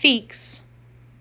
Feeks.